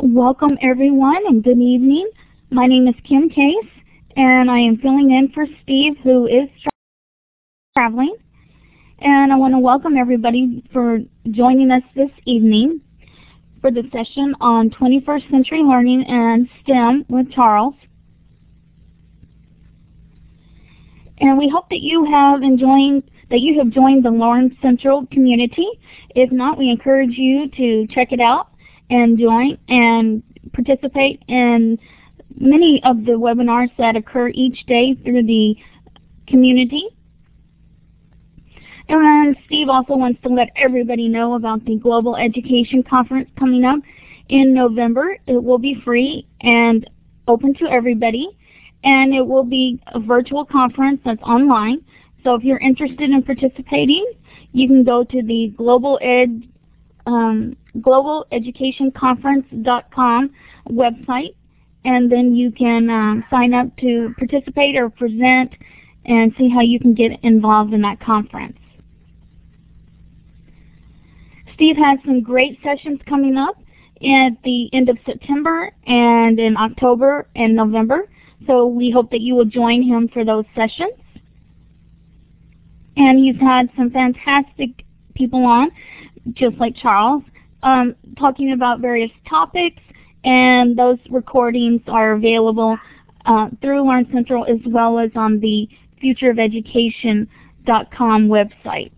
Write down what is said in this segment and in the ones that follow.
Welcome everyone and good evening. My name is Kim Case and I am filling in for Steve who is traveling. And I want to welcome everybody for joining us this evening for the session on 21st Century Learning and STEM with Charles. And we hope that you have enjoyed that you have joined the LearnCentral community. If not, we encourage you to check it out and join and participate in many of the webinars that occur each day through the community. And Steve also wants to let everybody know about the Global Education Conference coming up in November. It will be free and open to everybody. And it will be a virtual conference that's online. So if you're interested in participating, you can go to the Global Ed um, globaleducationconference.com website and then you can um, sign up to participate or present and see how you can get involved in that conference. Steve has some great sessions coming up at the end of September and in October and November. So we hope that you will join him for those sessions. And he's had some fantastic people on, just like Charles, um, talking about various topics, and those recordings are available uh, through LearnCentral as well as on the futureofeducation.com website.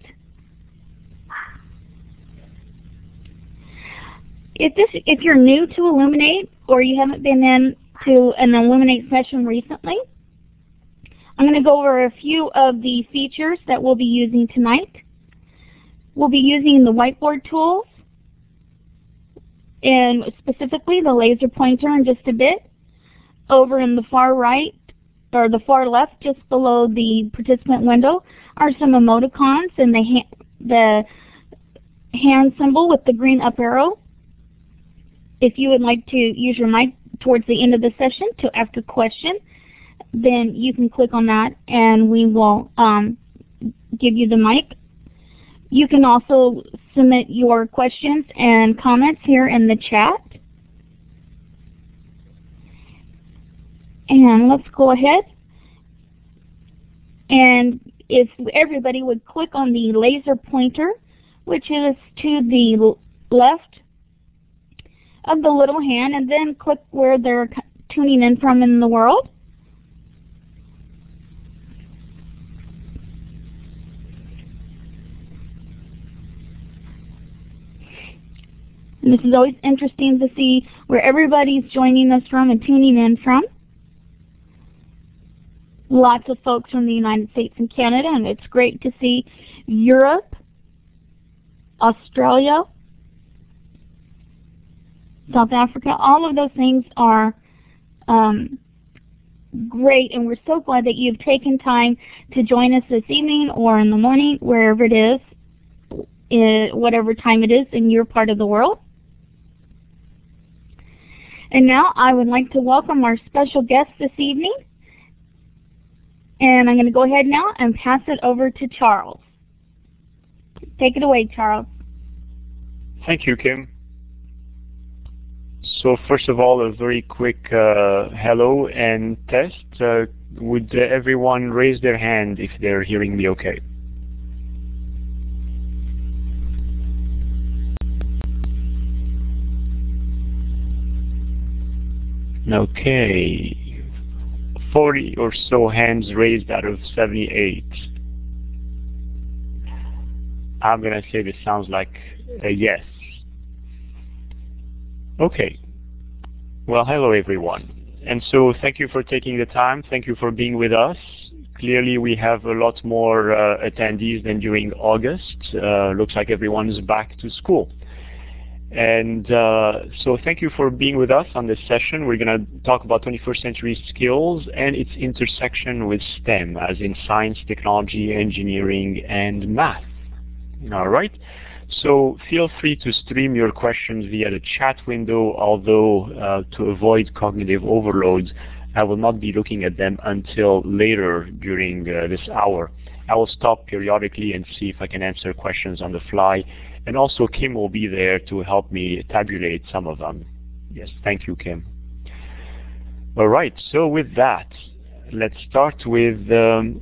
If this, if you're new to Elluminate or you haven't been in to an Elluminate session recently, I'm going to go over a few of the features that we'll be using tonight. We'll be using the whiteboard tools, and specifically the laser pointer in just a bit. Over in the far right, or the far left, just below the participant window, are some emoticons and the, ha the hand symbol with the green up arrow. If you would like to use your mic towards the end of the session to ask a question, then you can click on that and we will um, give you the mic. You can also submit your questions and comments here in the chat. And let's go ahead. And if everybody would click on the laser pointer, which is to the left of the little hand, and then click where they're tuning in from in the world. And this is always interesting to see where everybody's joining us from and tuning in from. Lots of folks from the United States and Canada, and it's great to see Europe, Australia, South Africa. All of those things are um, great, and we're so glad that you've taken time to join us this evening or in the morning, wherever it is, uh, whatever time it is in your part of the world. And now I would like to welcome our special guest this evening. And I'm going to go ahead now and pass it over to Charles. Take it away, Charles. Thank you, Kim. So first of all, a very quick uh, hello and test. Uh, would everyone raise their hand if they're hearing me okay? Okay. 40 or so hands raised out of 78. I'm going to say this sounds like a yes. Okay. Well, hello everyone. And so thank you for taking the time. Thank you for being with us. Clearly we have a lot more uh, attendees than during August. Uh, looks like everyone is back to school. And uh, so thank you for being with us on this session. We're going to talk about 21st century skills and its intersection with STEM, as in science, technology, engineering, and math. All right. So feel free to stream your questions via the chat window, although uh, to avoid cognitive overload, I will not be looking at them until later during uh, this hour. I will stop periodically and see if I can answer questions on the fly and also Kim will be there to help me tabulate some of them. Yes, thank you, Kim. All right, so with that, let's start with um,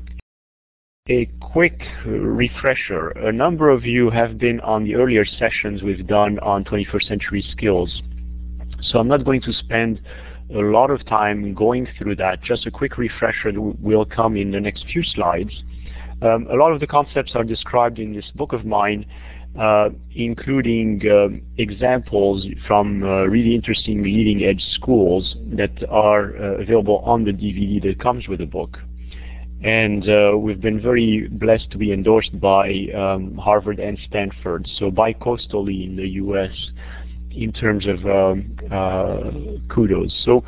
a quick refresher. A number of you have been on the earlier sessions we've done on 21st century skills. So I'm not going to spend a lot of time going through that. Just a quick refresher will come in the next few slides. Um, a lot of the concepts are described in this book of mine, including uh, examples from uh, really interesting leading edge schools that are uh, available on the DVD that comes with the book. And uh, we've been very blessed to be endorsed by um, Harvard and Stanford, so bi-coastally in the U.S. in terms of um, uh, kudos. So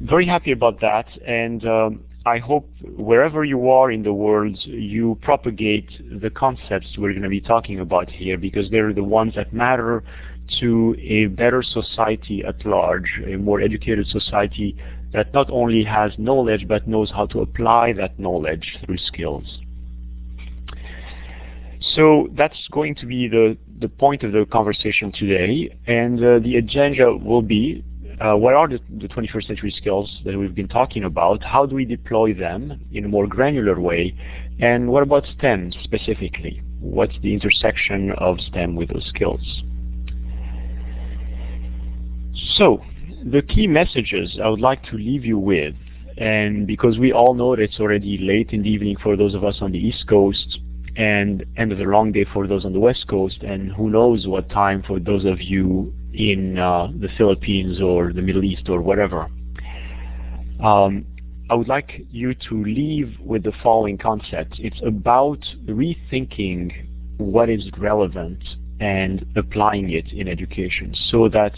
very happy about that, and um, I hope wherever you are in the world, you propagate the concepts we're going to be talking about here because they're the ones that matter to a better society at large, a more educated society that not only has knowledge but knows how to apply that knowledge through skills. So that's going to be the, the point of the conversation today, and uh, the agenda will be Uh, what are the, the, 21st century skills that we've been talking about? How do we deploy them in a more granular way? And what about STEM specifically? What's the intersection of STEM with those skills? So, the key messages I would like to leave you with, and because we all know that it's already late in the evening for those of us on the East Coast, and end of the long day for those on the West Coast, and who knows what time for those of you in uh, the Philippines or the Middle East or whatever. Um, I would like you to leave with the following concept. It's about rethinking what is relevant and applying it in education so that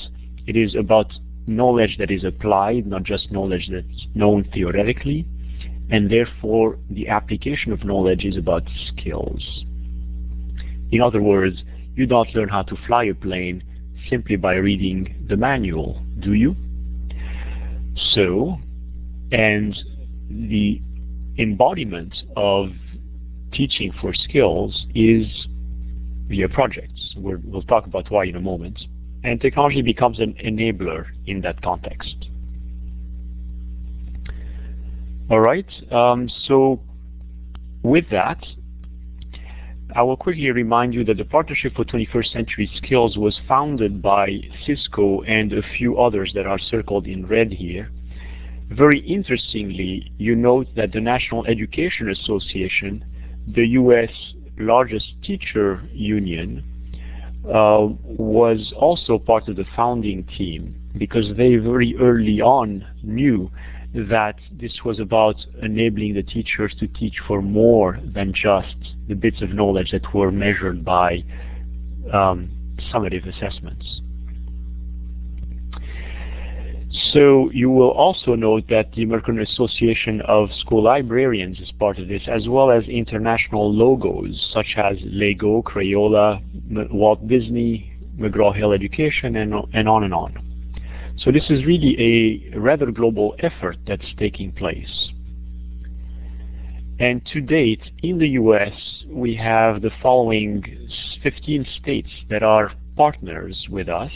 it is about knowledge that is applied, not just knowledge that's known theoretically, and therefore the application of knowledge is about skills. In other words, you don't learn how to fly a plane simply by reading the manual, do you? So, and the embodiment of teaching for skills is via projects. we will talk about why in a moment. And technology becomes an enabler in that context. All right, um, so with that, I will quickly remind you that the Partnership for 21st Century Skills was founded by Cisco and a few others that are circled in red here. Very interestingly, you note that the National Education Association, the U.S. largest teacher union, uh, was also part of the founding team because they very early on knew that this was about enabling the teachers to teach for more than just the bits of knowledge that were measured by um, summative assessments. So you will also note that the American Association of School Librarians is part of this, as well as international logos such as Lego, Crayola, Walt Disney, McGraw-Hill Education, and, and on and on. So this is really a rather global effort that's taking place. And to date, in the US, we have the following 15 states that are partners with us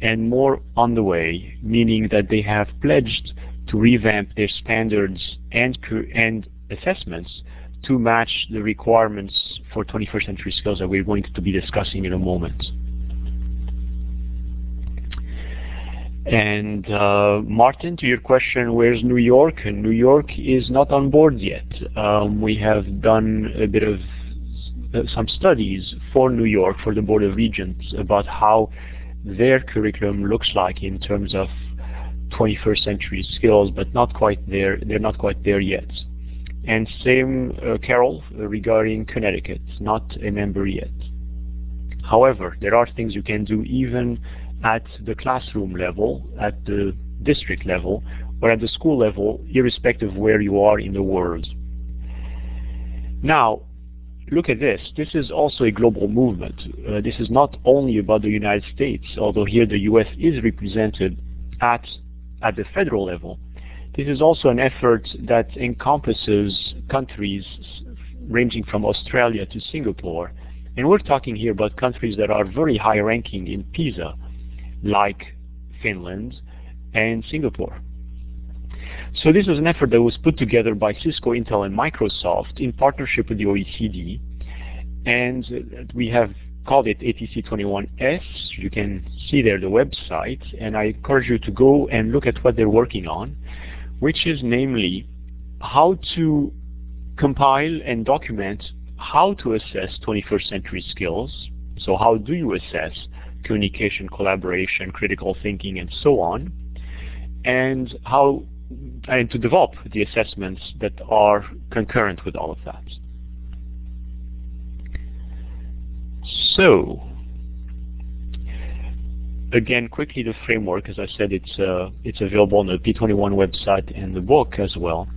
and more on the way, meaning that they have pledged to revamp their standards and, and assessments to match the requirements for 21st century skills that we're going to be discussing in a moment. And uh, Martin, to your question, where's New York? New York is not on board yet. Um, we have done a bit of some studies for New York, for the Board of Regents, about how their curriculum looks like in terms of 21st century skills, but not quite there. They're not quite there yet. And same, uh, Carol, regarding Connecticut, not a member yet. However, there are things you can do even at the classroom level, at the district level, or at the school level, irrespective of where you are in the world. Now, look at this. This is also a global movement. Uh, this is not only about the United States, although here the U.S. is represented at, at the federal level. This is also an effort that encompasses countries ranging from Australia to Singapore. And we're talking here about countries that are very high ranking in PISA, like Finland, and Singapore. So this was an effort that was put together by Cisco, Intel, and Microsoft in partnership with the OECD. And we have called it ATC21S. You can see there the website. And I encourage you to go and look at what they're working on, which is namely how to compile and document how to assess 21st century skills. So how do you assess communication, collaboration, critical thinking, and so on, and how and to develop the assessments that are concurrent with all of that. So, again, quickly the framework, as I said, it's uh, it's available on the P21 website and the book as well.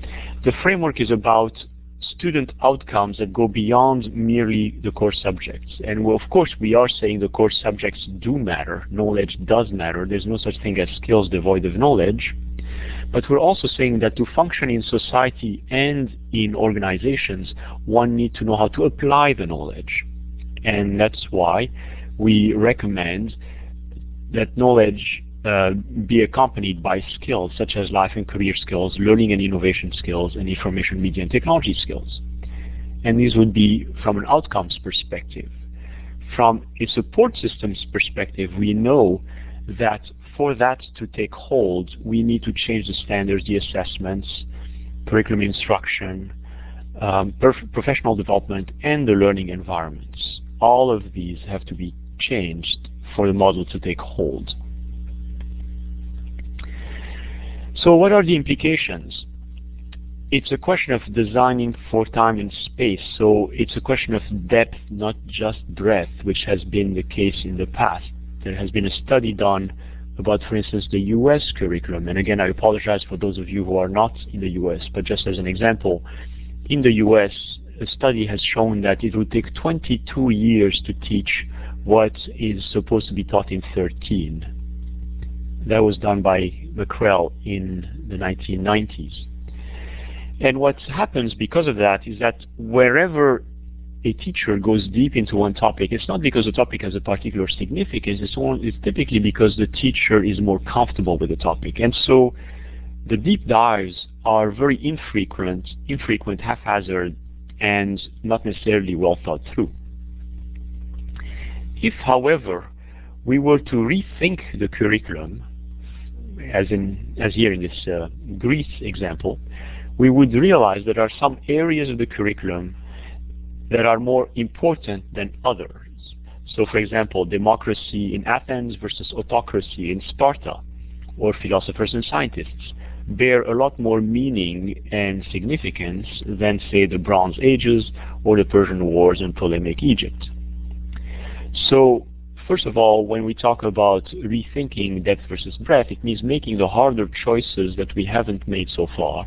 The framework is about student outcomes that go beyond merely the core subjects. And well, of course, we are saying the core subjects do matter. Knowledge does matter. There's no such thing as skills devoid of knowledge. But we're also saying that to function in society and in organizations, one needs to know how to apply the knowledge. And that's why we recommend that knowledge be accompanied by skills such as life and career skills, learning and innovation skills, and information media and technology skills. And these would be from an outcomes perspective. From a support systems perspective, we know that for that to take hold, we need to change the standards, the assessments, curriculum instruction, um, professional development, and the learning environments. All of these have to be changed for the model to take hold. So what are the implications? It's a question of designing for time and space, so it's a question of depth, not just breadth, which has been the case in the past. There has been a study done about, for instance, the U.S. curriculum, and again, I apologize for those of you who are not in the U.S., but just as an example, in the U.S., a study has shown that it would take 22 years to teach what is supposed to be taught in 13. That was done by McREL in the 1990s. And what happens because of that is that wherever a teacher goes deep into one topic, it's not because the topic has a particular significance, it's, only, it's typically because the teacher is more comfortable with the topic. And so the deep dives are very infrequent, infrequent, haphazard, and not necessarily well thought through. If, however, we were to rethink the curriculum as in as here in this uh, Greece example, we would realize there are some areas of the curriculum that are more important than others. So for example, democracy in Athens versus autocracy in Sparta, or philosophers and scientists, bear a lot more meaning and significance than, say, the Bronze Ages or the Persian Wars in Ptolemaic Egypt. So First of all, when we talk about rethinking depth versus breadth, it means making the harder choices that we haven't made so far.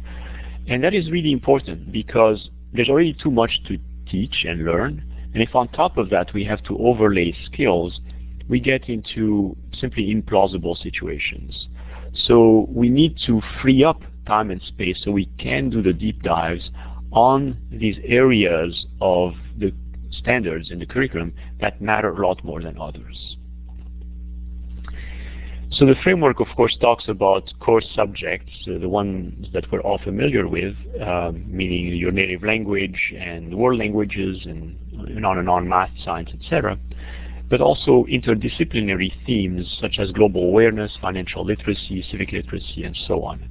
And that is really important because there's already too much to teach and learn. And if on top of that we have to overlay skills, we get into simply implausible situations. So we need to free up time and space so we can do the deep dives on these areas of the standards in the curriculum that matter a lot more than others. So the framework, of course, talks about core subjects, uh, the ones that we're all familiar with, um, meaning your native language and world languages and, and on and on, math, science, etc. But also interdisciplinary themes such as global awareness, financial literacy, civic literacy, and so on.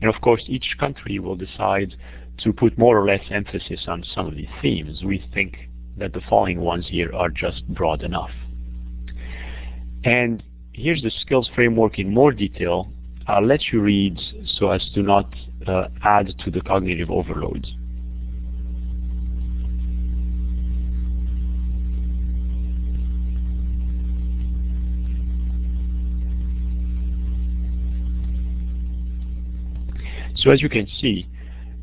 And of course, each country will decide to put more or less emphasis on some of these themes. We think that the following ones here are just broad enough. And here's the skills framework in more detail. I'll let you read so as to not uh, add to the cognitive overload. So as you can see,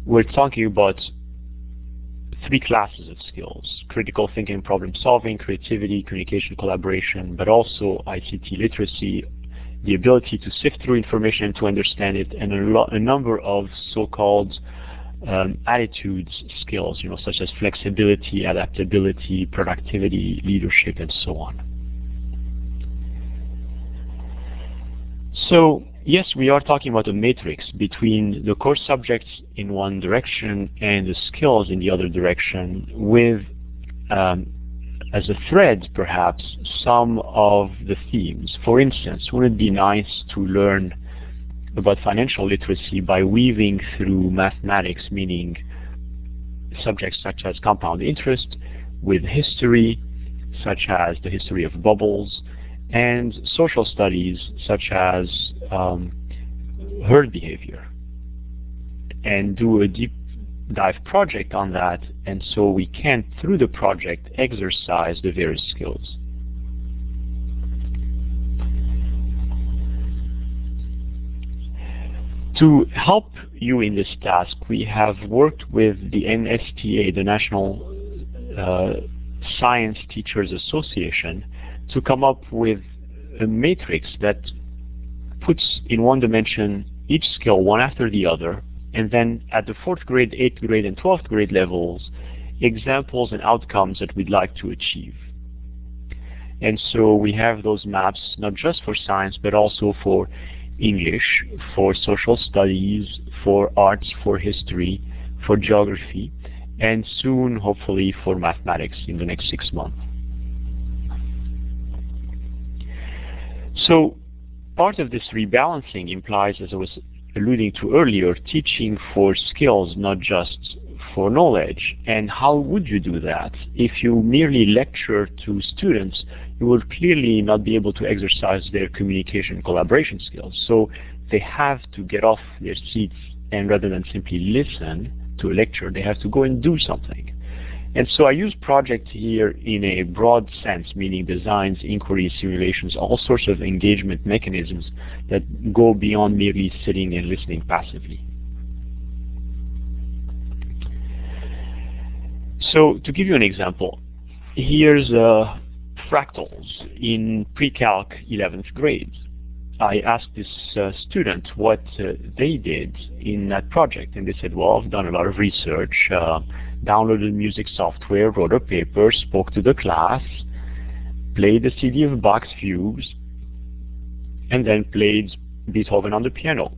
we're talking about three classes of skills, critical thinking, problem solving, creativity, communication, collaboration, but also ICT literacy, the ability to sift through information and to understand it, and a, a number of so-called um, attitudes skills, you know, such as flexibility, adaptability, productivity, leadership, and so on. So yes, we are talking about a matrix between the core subjects in one direction and the skills in the other direction with um, as a thread, perhaps, some of the themes. For instance, wouldn't it be nice to learn about financial literacy by weaving through mathematics, meaning subjects such as compound interest, with history, such as the history of bubbles, and social studies, such as um, herd behavior, and do a deep dive project on that, and so we can, through the project, exercise the various skills. To help you in this task, we have worked with the NSTA, the National uh, Science Teachers Association, to come up with a matrix that puts in one dimension each skill one after the other, and then at the fourth grade, eighth grade, and 12th grade levels, examples and outcomes that we'd like to achieve. And so we have those maps not just for science, but also for English, for social studies, for arts, for history, for geography, and soon, hopefully, for mathematics in the next six months. Part of this rebalancing implies, as I was alluding to earlier, teaching for skills, not just for knowledge. And how would you do that? If you merely lecture to students, you will clearly not be able to exercise their communication collaboration skills. So they have to get off their seats and rather than simply listen to a lecture, they have to go and do something. And so I use project here in a broad sense, meaning designs, inquiries, simulations, all sorts of engagement mechanisms that go beyond merely sitting and listening passively. So to give you an example, here's uh, fractals in pre-calc 11th grade. I asked this uh, student what uh, they did in that project, and they said, well, I've done a lot of research, uh, downloaded music software, wrote a paper, spoke to the class, played the CD of Bach's Fugues, and then played Beethoven on the piano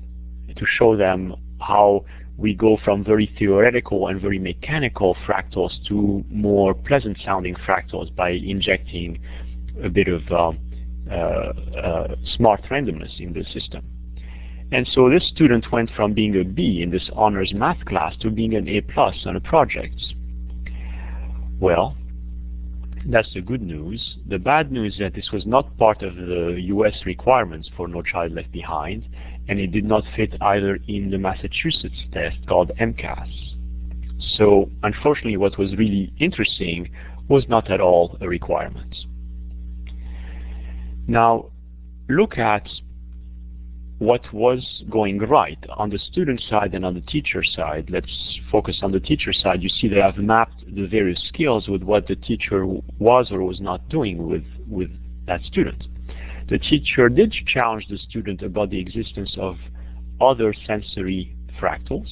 to show them how we go from very theoretical and very mechanical fractals to more pleasant sounding fractals by injecting a bit of uh, uh, uh, smart randomness in the system. And so this student went from being a B in this honors math class to being an A plus on a project. Well, that's the good news. The bad news is that this was not part of the US requirements for No Child Left Behind, and it did not fit either in the Massachusetts test called MCAS. So unfortunately what was really interesting was not at all a requirement. Now look at what was going right on the student side and on the teacher side. Let's focus on the teacher side. You see that I've mapped the various skills with what the teacher was or was not doing with, with that student. The teacher did challenge the student about the existence of other sensory fractals.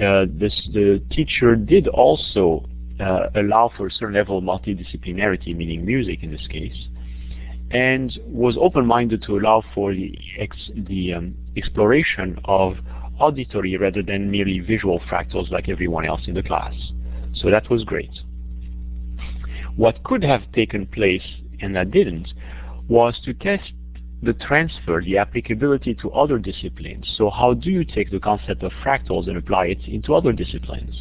Uh, this, the teacher did also uh, allow for a certain level of multidisciplinarity, meaning music in this case and was open-minded to allow for the, ex the um, exploration of auditory rather than merely visual fractals like everyone else in the class. So that was great. What could have taken place, and that didn't, was to test the transfer, the applicability to other disciplines. So how do you take the concept of fractals and apply it into other disciplines?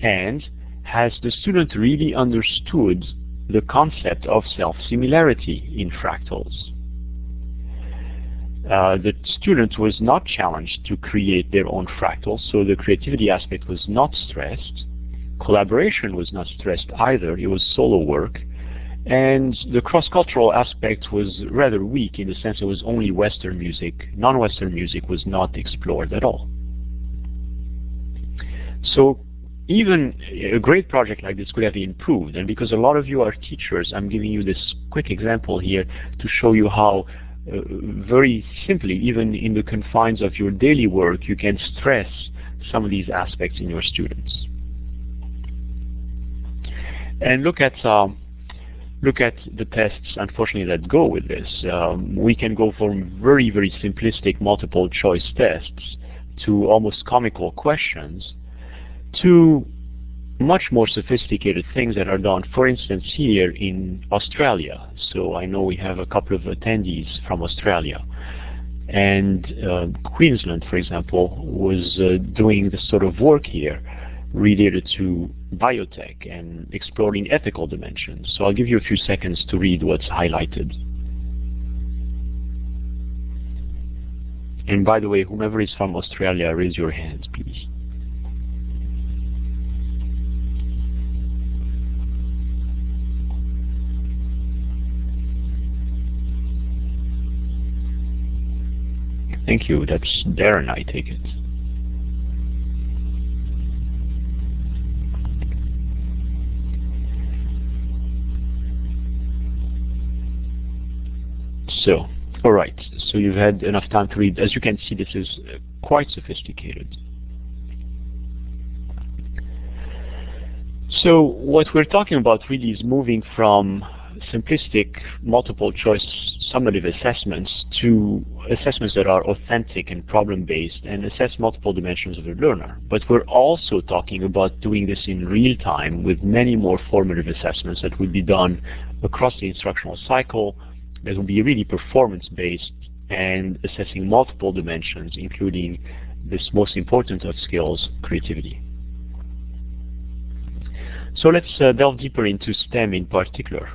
And has the student really understood the concept of self-similarity in fractals. Uh, the student was not challenged to create their own fractals, so the creativity aspect was not stressed. Collaboration was not stressed either, it was solo work. And the cross-cultural aspect was rather weak in the sense it was only Western music. Non-Western music was not explored at all. So even a great project like this could have been improved. And because a lot of you are teachers, I'm giving you this quick example here to show you how uh, very simply, even in the confines of your daily work, you can stress some of these aspects in your students. And look at uh, look at the tests, unfortunately, that go with this. Um, we can go from very, very simplistic multiple choice tests to almost comical questions to much more sophisticated things that are done, for instance, here in Australia. So I know we have a couple of attendees from Australia. And uh, Queensland, for example, was uh, doing this sort of work here related to biotech and exploring ethical dimensions. So I'll give you a few seconds to read what's highlighted. And by the way, whomever is from Australia, raise your hands, please. Thank you. That's Darren, I take it. So, all right. So you've had enough time to read. As you can see, this is uh, quite sophisticated. So what we're talking about really is moving from simplistic multiple choice summative assessments to assessments that are authentic and problem-based and assess multiple dimensions of the learner. But we're also talking about doing this in real time with many more formative assessments that would be done across the instructional cycle that will be really performance-based and assessing multiple dimensions, including this most important of skills, creativity. So let's uh, delve deeper into STEM in particular.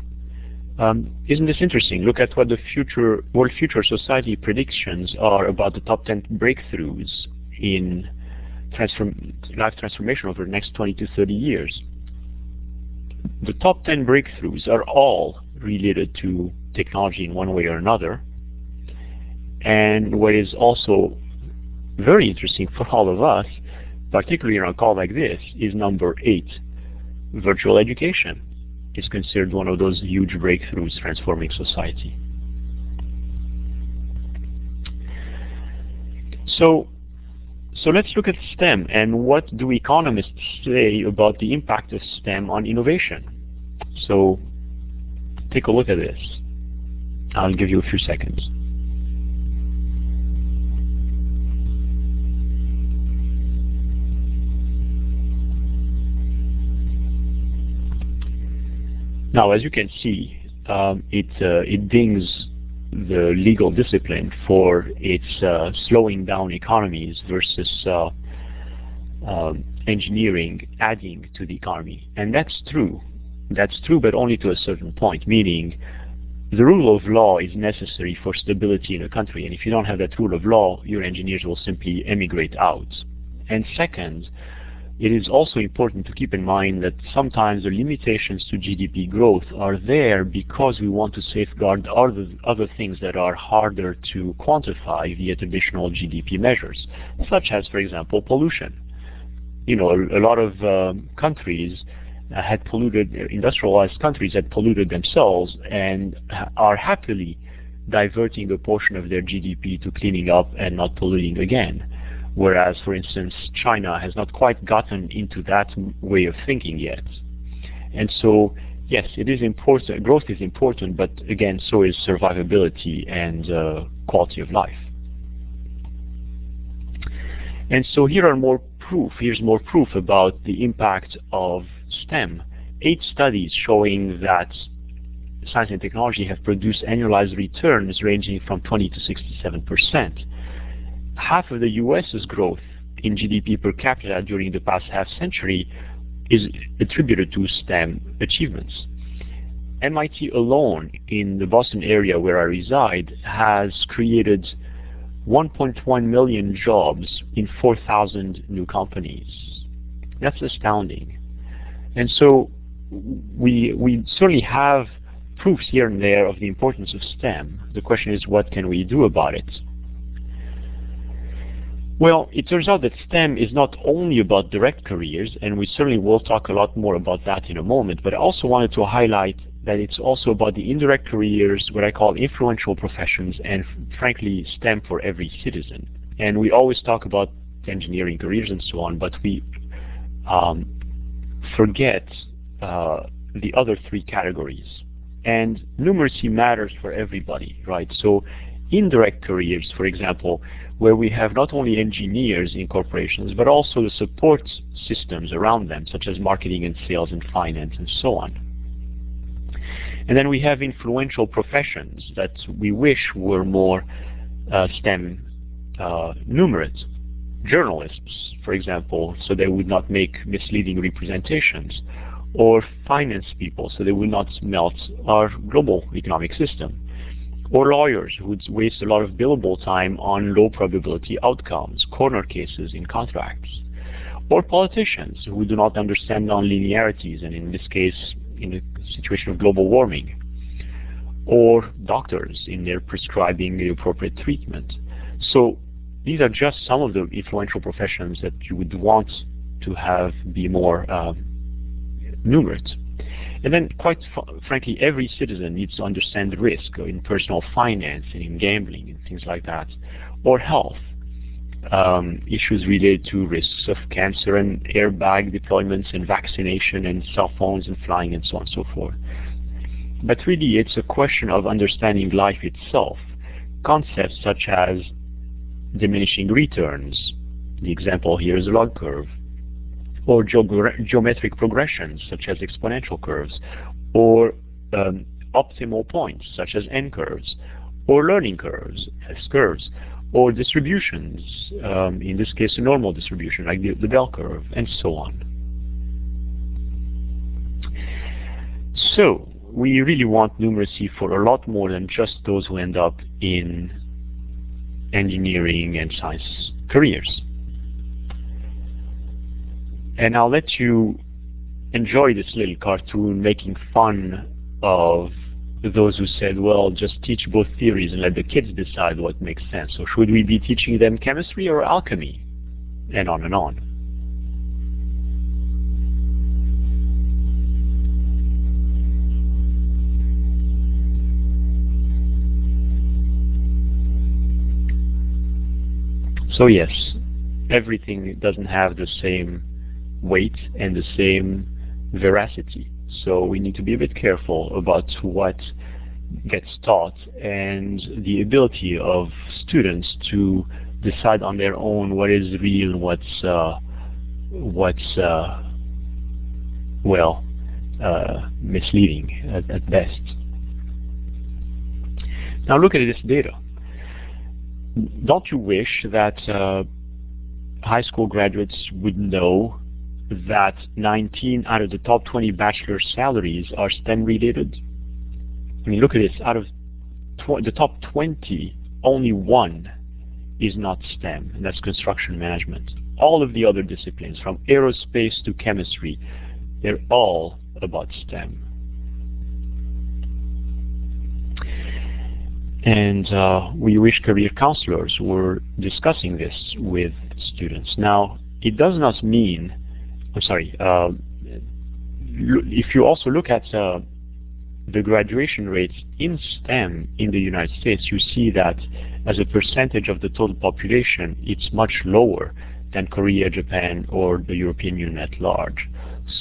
Um, isn't this interesting? Look at what the future World Future Society predictions are about the top 10 breakthroughs in transform, life transformation over the next 20 to 30 years. The top 10 breakthroughs are all related to technology in one way or another. And what is also very interesting for all of us, particularly on a call like this, is number eight, virtual education is considered one of those huge breakthroughs transforming society. So, so let's look at STEM and what do economists say about the impact of STEM on innovation. So take a look at this. I'll give you a few seconds. Now, as you can see, um, it uh, it dings the legal discipline for its uh, slowing down economies versus uh, um, engineering adding to the economy, and that's true. That's true, but only to a certain point. Meaning, the rule of law is necessary for stability in a country, and if you don't have that rule of law, your engineers will simply emigrate out. And second, it is also important to keep in mind that sometimes the limitations to GDP growth are there because we want to safeguard other, other things that are harder to quantify via traditional GDP measures, such as, for example, pollution. You know, a, a lot of um, countries had polluted, industrialized countries had polluted themselves and are happily diverting a portion of their GDP to cleaning up and not polluting again whereas, for instance, China has not quite gotten into that way of thinking yet. And so, yes, it is important, growth is important, but again, so is survivability and uh, quality of life. And so here are more proof, here's more proof about the impact of STEM. Eight studies showing that science and technology have produced annualized returns ranging from 20 to 67 percent half of the US's growth in GDP per capita during the past half century is attributed to STEM achievements. MIT alone in the Boston area where I reside has created 1.1 million jobs in 4,000 new companies. That's astounding. And so we, we certainly have proofs here and there of the importance of STEM. The question is what can we do about it? Well, it turns out that STEM is not only about direct careers, and we certainly will talk a lot more about that in a moment, but I also wanted to highlight that it's also about the indirect careers, what I call influential professions, and frankly, STEM for every citizen. And we always talk about engineering careers and so on, but we um, forget uh, the other three categories. And numeracy matters for everybody, right? So indirect careers, for example, where we have not only engineers in corporations, but also the support systems around them, such as marketing and sales and finance and so on. And then we have influential professions that we wish were more uh, STEM uh, numerate. Journalists, for example, so they would not make misleading representations, or finance people, so they would not melt our global economic system or lawyers who waste a lot of billable time on low probability outcomes, corner cases in contracts, or politicians who do not understand nonlinearities, and in this case, in the situation of global warming, or doctors in their prescribing the appropriate treatment. So these are just some of the influential professions that you would want to have be more um, numerate. And then, quite frankly, every citizen needs to understand the risk in personal finance and in gambling and things like that, or health. Um, issues related to risks of cancer and airbag deployments and vaccination and cell phones and flying and so on and so forth. But really, it's a question of understanding life itself. Concepts such as diminishing returns, the example here is a log curve, or geometric progressions such as exponential curves, or um, optimal points such as n curves, or learning curves, S curves, or distributions, um, in this case a normal distribution like the, the bell curve, and so on. So, we really want numeracy for a lot more than just those who end up in engineering and science careers and I'll let you enjoy this little cartoon making fun of those who said, well, just teach both theories and let the kids decide what makes sense. So should we be teaching them chemistry or alchemy? And on and on. So yes, everything doesn't have the same weight and the same veracity. So we need to be a bit careful about what gets taught and the ability of students to decide on their own what is real and what's uh, what's uh, well uh, misleading at, at, best. Now look at this data. Don't you wish that uh, high school graduates would know that 19 out of the top 20 bachelor salaries are STEM related. I mean, look at this. Out of the top 20, only one is not STEM, and that's construction management. All of the other disciplines, from aerospace to chemistry, they're all about STEM. And uh, we wish career counselors were discussing this with students. Now, it does not mean sorry, uh, if you also look at uh, the graduation rates in STEM in the United States, you see that as a percentage of the total population, it's much lower than Korea, Japan, or the European Union at large.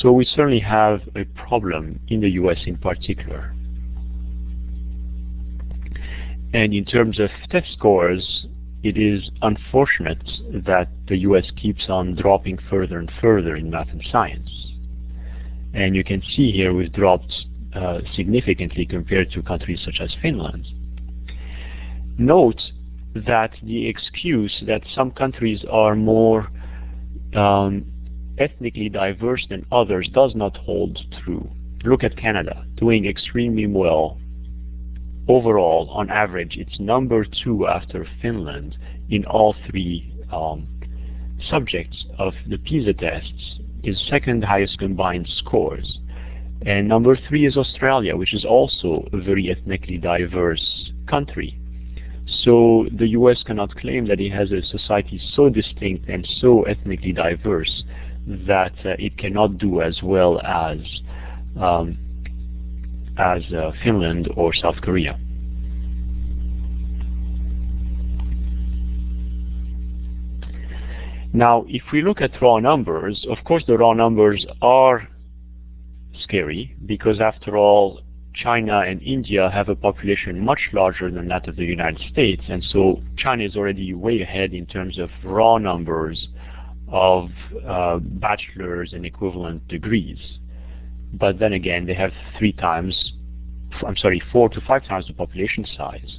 So we certainly have a problem in the US in particular. And in terms of test scores, it is unfortunate that the US keeps on dropping further and further in math and science. And you can see here we've dropped uh, significantly compared to countries such as Finland. Note that the excuse that some countries are more um, ethnically diverse than others does not hold true. Look at Canada, doing extremely well overall, on average, it's number two after Finland in all three um, subjects of the PISA tests, is second highest combined scores. And number three is Australia, which is also a very ethnically diverse country. So the US cannot claim that it has a society so distinct and so ethnically diverse that uh, it cannot do as well as um, as uh, Finland or South Korea. Now, if we look at raw numbers, of course the raw numbers are scary because after all, China and India have a population much larger than that of the United States, and so China is already way ahead in terms of raw numbers of uh, bachelor's and equivalent degrees. But then again, they have three times, I'm sorry, four to five times the population size.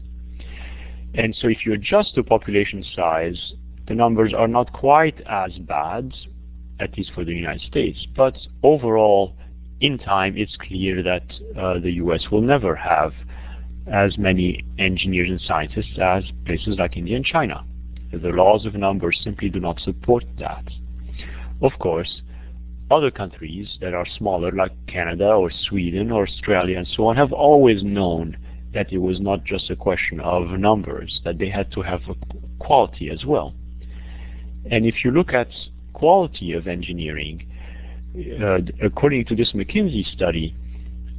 And so if you adjust the population size, the numbers are not quite as bad, at least for the United States. But overall, in time, it's clear that uh, the U.S. will never have as many engineers and scientists as places like India and China. The laws of numbers simply do not support that. Of course, other countries that are smaller, like Canada or Sweden or Australia and so on, have always known that it was not just a question of numbers, that they had to have quality as well. And if you look at quality of engineering, uh, according to this McKinsey study,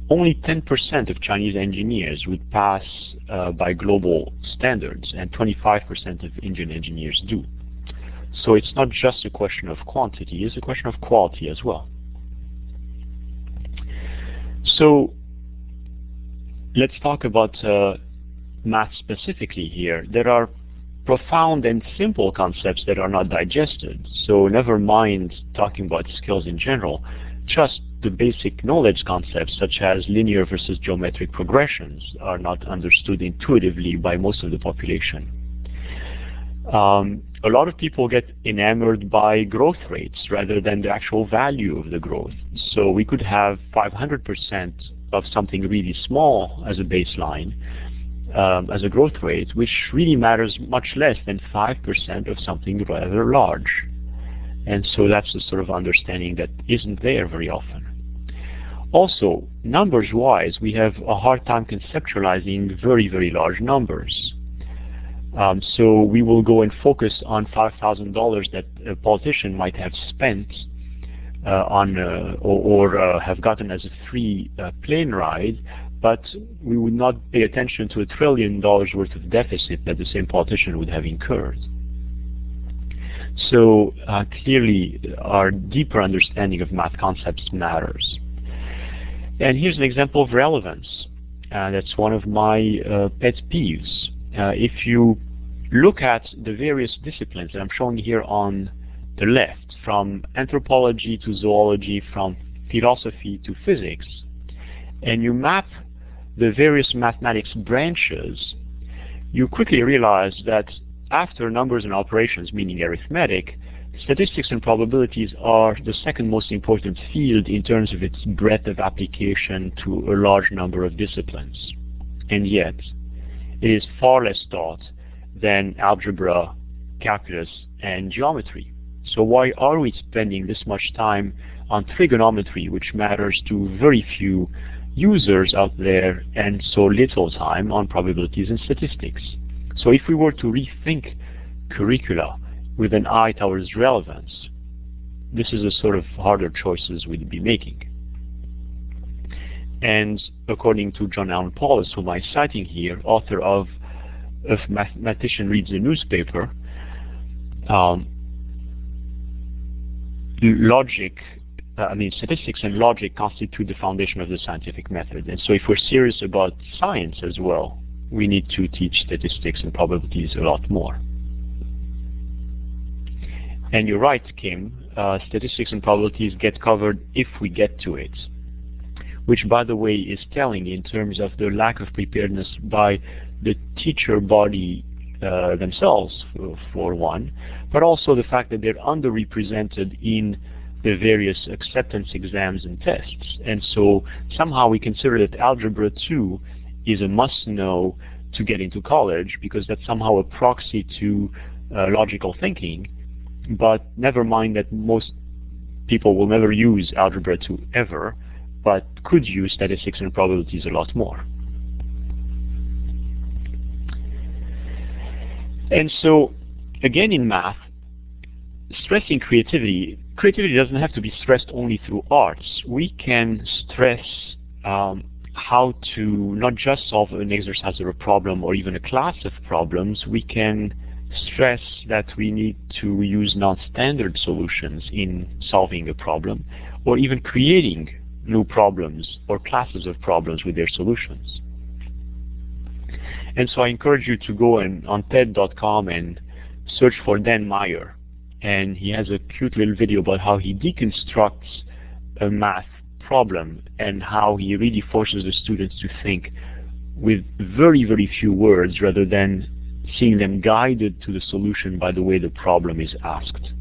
only 10% of Chinese engineers would pass uh, by global standards, and 25% of Indian engineers do. So it's not just a question of quantity, it's a question of quality as well. So let's talk about uh, math specifically here. There are profound and simple concepts that are not digested. So never mind talking about skills in general, just the basic knowledge concepts such as linear versus geometric progressions are not understood intuitively by most of the population. Um, a lot of people get enamored by growth rates rather than the actual value of the growth. So we could have 500% of something really small as a baseline, um, as a growth rate, which really matters much less than 5% of something rather large. And so that's the sort of understanding that isn't there very often. Also, numbers-wise, we have a hard time conceptualizing very, very large numbers. Um, so we will go and focus on $5,000 that a politician might have spent uh, on uh, or, or uh, have gotten as a free uh, plane ride, but we would not pay attention to a trillion dollars worth of deficit that the same politician would have incurred. So uh, clearly our deeper understanding of math concepts matters. And here's an example of relevance. Uh, that's one of my pet peeves. Uh, if you look at the various disciplines that I'm showing here on the left, from anthropology to zoology, from philosophy to physics, and you map the various mathematics branches, you quickly realize that after numbers and operations, meaning arithmetic, statistics and probabilities are the second most important field in terms of its breadth of application to a large number of disciplines. And yet, it is far less taught than algebra, calculus, and geometry. So why are we spending this much time on trigonometry, which matters to very few users out there, and so little time on probabilities and statistics? So if we were to rethink curricula with an eye towards relevance, this is the sort of harder choices we'd be making. And according to John Allen Paulos, whom I'm citing here, author of If Mathematician Reads the Newspaper, um, logic, uh, I mean statistics and logic constitute the foundation of the scientific method. And so if we're serious about science as well, we need to teach statistics and probabilities a lot more. And you're right, Kim, uh, statistics and probabilities get covered if we get to it which by the way is telling in terms of the lack of preparedness by the teacher body uh, themselves for, one, but also the fact that they're underrepresented in the various acceptance exams and tests. And so somehow we consider that Algebra 2 is a must-know to get into college because that's somehow a proxy to uh, logical thinking, but never mind that most people will never use Algebra 2 ever, but could use statistics and probabilities a lot more. And so, again in math, stressing creativity, creativity doesn't have to be stressed only through arts. We can stress um, how to not just solve an exercise or a problem or even a class of problems, we can stress that we need to use non-standard solutions in solving a problem or even creating new problems or classes of problems with their solutions. And so I encourage you to go and, on TED.com and search for Dan Meyer. And he has a cute little video about how he deconstructs a math problem and how he really forces the students to think with very, very few words rather than seeing them guided to the solution by the way the problem is asked.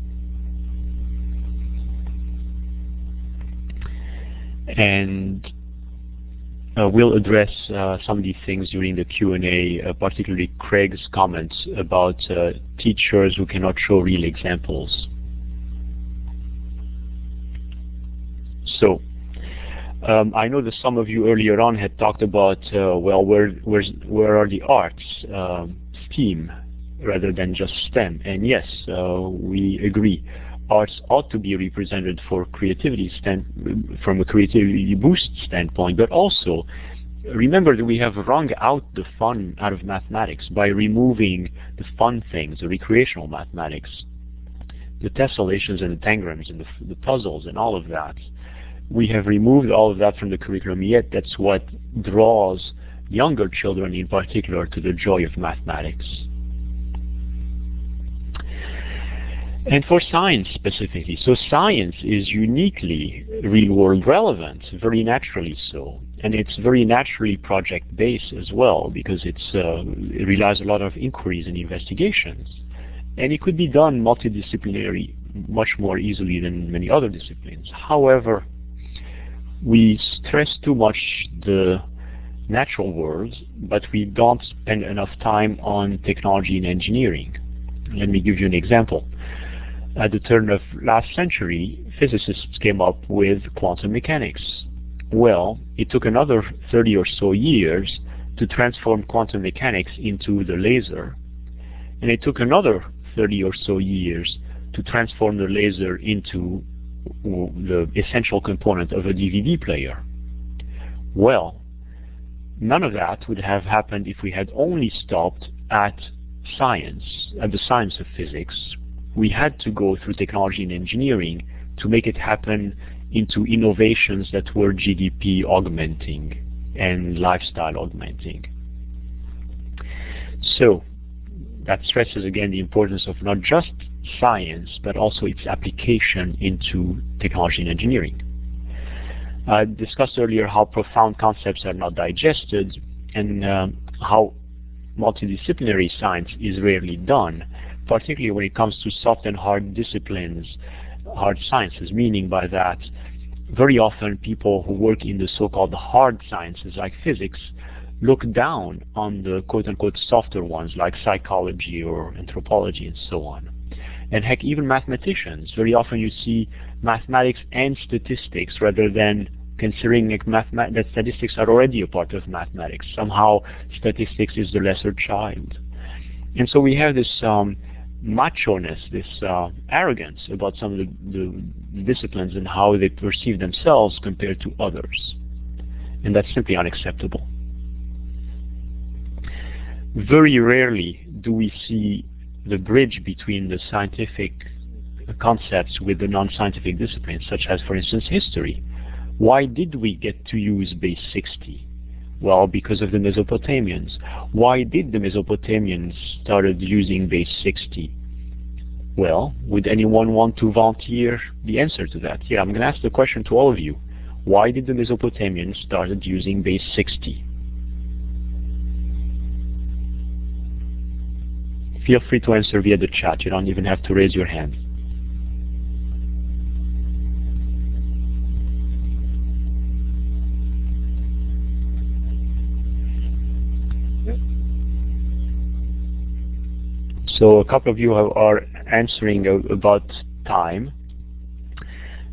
And uh, we'll address uh, some of these things during the Q&A, uh, particularly Craig's comments about uh, teachers who cannot show real examples. So, um, I know that some of you earlier on had talked about, uh, well, where, where are the arts, STEAM, rather than just STEM? And yes, uh, we agree. Arts ought to be represented for creativity stand, from a creativity boost standpoint, but also remember that we have wrung out the fun out of mathematics by removing the fun things, the recreational mathematics, the tessellations and the tangrams and the, the puzzles and all of that we have removed all of that from the curriculum, yet that's what draws younger children in particular to the joy of mathematics. And for science specifically, so science is uniquely real-world relevant, very naturally so. And it's very naturally project-based as well, because uh, it relies a lot of inquiries and investigations. And it could be done multidisciplinary much more easily than many other disciplines. However, we stress too much the natural world, but we don't spend enough time on technology and engineering. Let me give you an example. At the turn of last century, physicists came up with quantum mechanics. Well, it took another 30 or so years to transform quantum mechanics into the laser. And it took another 30 or so years to transform the laser into the essential component of a DVD player. Well, none of that would have happened if we had only stopped at science, at the science of physics. We had to go through technology and engineering to make it happen into innovations that were GDP augmenting and lifestyle augmenting. So, that stresses again the importance of not just science, but also its application into technology and engineering. I discussed earlier how profound concepts are not digested and uh, how multidisciplinary science is rarely done, particularly when it comes to soft and hard disciplines, hard sciences, meaning by that very often people who work in the so-called hard sciences like physics look down on the quote-unquote softer ones like psychology or anthropology and so on and heck, even mathematicians. Very often you see mathematics and statistics rather than considering that statistics are already a part of mathematics. Somehow statistics is the lesser child. And so we have this um, macho-ness, this uh, arrogance about some of the, the disciplines and how they perceive themselves compared to others. And that's simply unacceptable. Very rarely do we see the bridge between the scientific concepts with the non-scientific disciplines, such as, for instance, history. Why did we get to use base 60? Well, because of the Mesopotamians. Why did the Mesopotamians started using base 60? Well, would anyone want to volunteer the answer to that? Yeah, I'm going to ask the question to all of you. Why did the Mesopotamians started using base 60? Feel free to answer via the chat. You don't even have to raise your hand. So a couple of you are answering about time.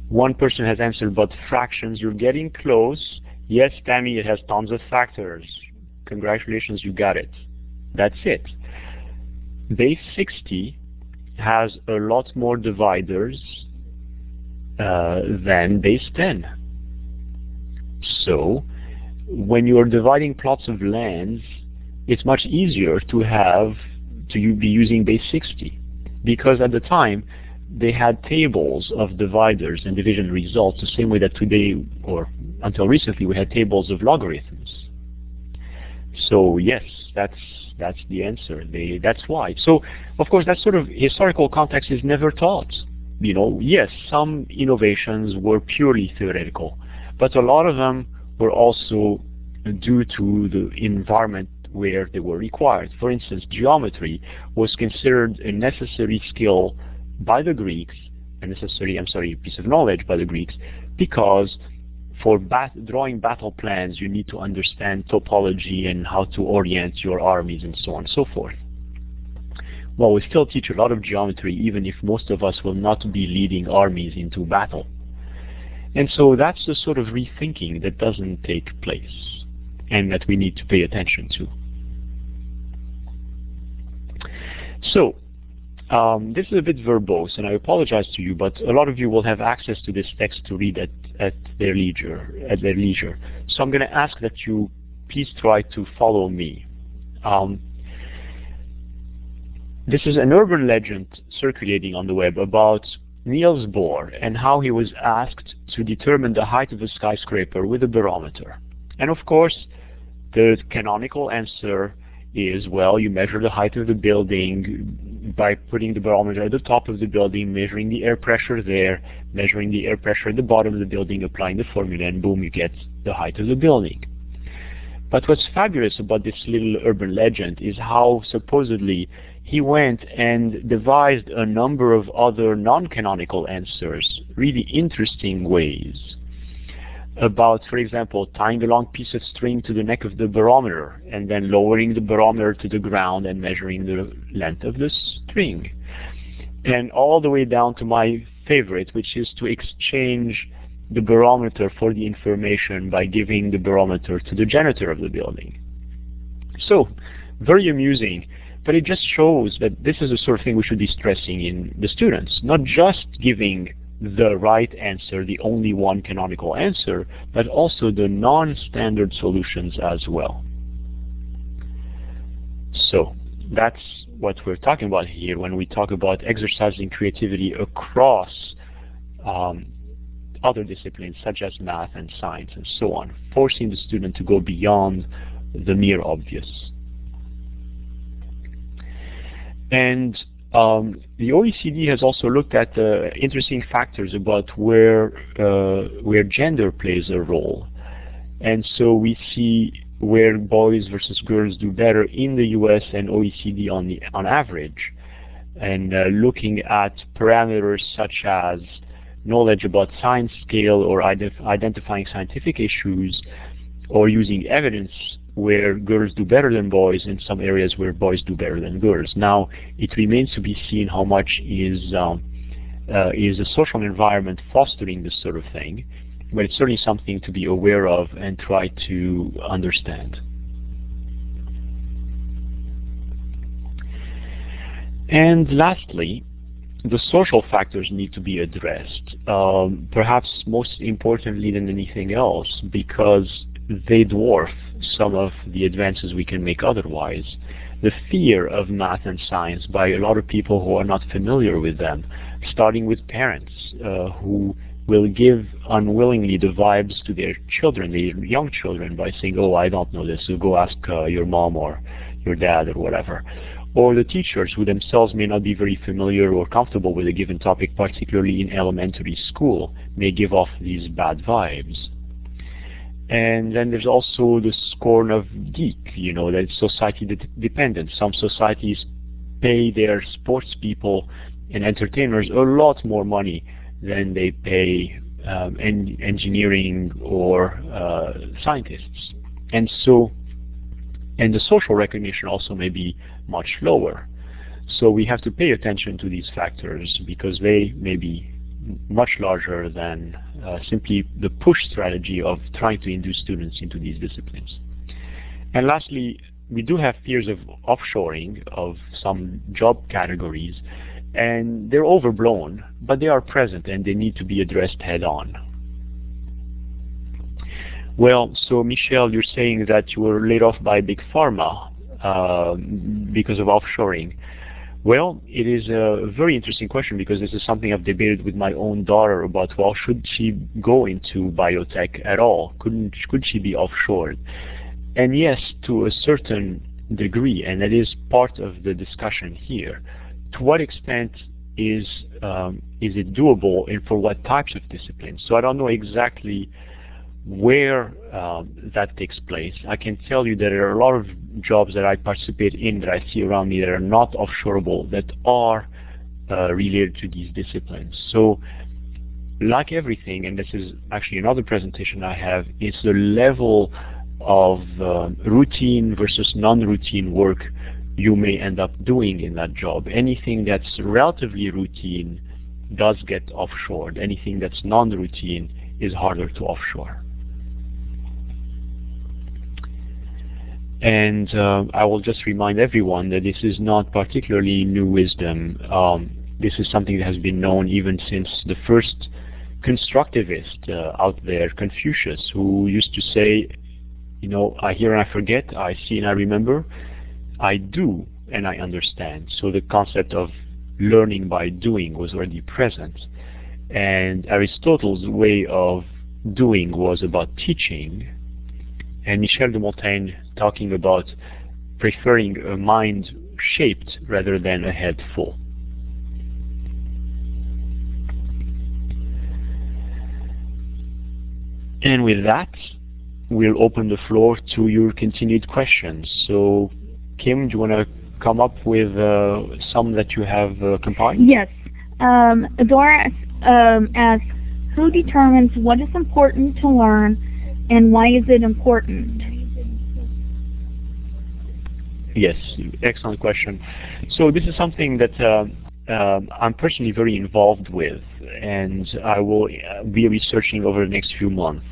One person has answered about fractions. You're getting close. Yes, Tammy, it has tons of factors. Congratulations, you got it. That's it. Base 60 has a lot more dividers uh, than base 10. So, when you are dividing plots of lands, it's much easier to have to be using base 60 because at the time they had tables of dividers and division results the same way that today, or until recently, we had tables of logarithms. So yes, that's that's the answer. They, that's why. So of course, that sort of historical context is never taught. You know, yes, some innovations were purely theoretical, but a lot of them were also due to the environment where they were required. For instance, geometry was considered a necessary skill by the Greeks, a necessary, I'm sorry, piece of knowledge by the Greeks, because for bat drawing battle plans, you need to understand topology and how to orient your armies and so on and so forth. Well, we still teach a lot of geometry, even if most of us will not be leading armies into battle. And so that's the sort of rethinking that doesn't take place and that we need to pay attention to. So, um, this is a bit verbose, and I apologize to you, but a lot of you will have access to this text to read at, at their leisure. At their leisure. So I'm going to ask that you please try to follow me. Um, this is an urban legend circulating on the web about Niels Bohr and how he was asked to determine the height of a skyscraper with a barometer. And of course, the canonical answer is, well, you measure the height of the building by putting the barometer at the top of the building, measuring the air pressure there, measuring the air pressure at the bottom of the building, applying the formula, and boom, you get the height of the building. But what's fabulous about this little urban legend is how supposedly he went and devised a number of other non-canonical answers, really interesting ways about, for example, tying a long piece of string to the neck of the barometer and then lowering the barometer to the ground and measuring the length of the string. And all the way down to my favorite, which is to exchange the barometer for the information by giving the barometer to the janitor of the building. So, very amusing, but it just shows that this is the sort of thing we should be stressing in the students, not just giving the right answer, the only one canonical answer, but also the non-standard solutions as well. So that's what we're talking about here when we talk about exercising creativity across um, other disciplines such as math and science and so on, forcing the student to go beyond the mere obvious. And um, the OECD has also looked at uh, interesting factors about where uh, where gender plays a role, and so we see where boys versus girls do better in the U.S. and OECD on the on average, and uh, looking at parameters such as knowledge about science scale or ident identifying scientific issues, or using evidence where girls do better than boys and some areas where boys do better than girls. Now, it remains to be seen how much is um, uh, is the social environment fostering this sort of thing, but it's certainly something to be aware of and try to understand. And lastly, the social factors need to be addressed, um, perhaps most importantly than anything else, because they dwarf some of the advances we can make otherwise. The fear of math and science by a lot of people who are not familiar with them, starting with parents uh, who will give unwillingly the vibes to their children, their young children, by saying, oh, I don't know this, so go ask uh, your mom or your dad or whatever. Or the teachers who themselves may not be very familiar or comfortable with a given topic, particularly in elementary school, may give off these bad vibes. And then there's also the scorn of geek, you know, that it's society de dependent. Some societies pay their sports people and entertainers a lot more money than they pay um, en engineering or uh, scientists. And so, and the social recognition also may be much lower. So we have to pay attention to these factors because they may be much larger than uh, simply the push strategy of trying to induce students into these disciplines. And lastly, we do have fears of offshoring of some job categories, and they're overblown, but they are present and they need to be addressed head on. Well, so Michel, you're saying that you were laid off by Big Pharma uh, because of offshoring. Well, it is a very interesting question because this is something I've debated with my own daughter about. Well, should she go into biotech at all? Couldn't could she be offshored? And yes, to a certain degree, and that is part of the discussion here. To what extent is um, is it doable, and for what types of disciplines? So I don't know exactly where um, that takes place. I can tell you that there are a lot of jobs that I participate in that I see around me that are not offshoreable that are uh, related to these disciplines. So like everything, and this is actually another presentation I have, is the level of uh, routine versus non-routine work you may end up doing in that job. Anything that's relatively routine does get offshored. Anything that's non-routine is harder to offshore. And uh, I will just remind everyone that this is not particularly new wisdom. Um, this is something that has been known even since the first constructivist uh, out there, Confucius, who used to say, you know, I hear and I forget, I see and I remember, I do and I understand. So the concept of learning by doing was already present. And Aristotle's way of doing was about teaching, and Michel de Montaigne talking about preferring a mind shaped rather than a head full. And with that, we'll open the floor to your continued questions. So, Kim, do you want to come up with uh, some that you have uh, compiled? Yes. Um, Dora um, asks, who determines what is important to learn and why is it important? Yes, excellent question. So this is something that uh, uh, I'm personally very involved with, and I will uh, be researching over the next few months.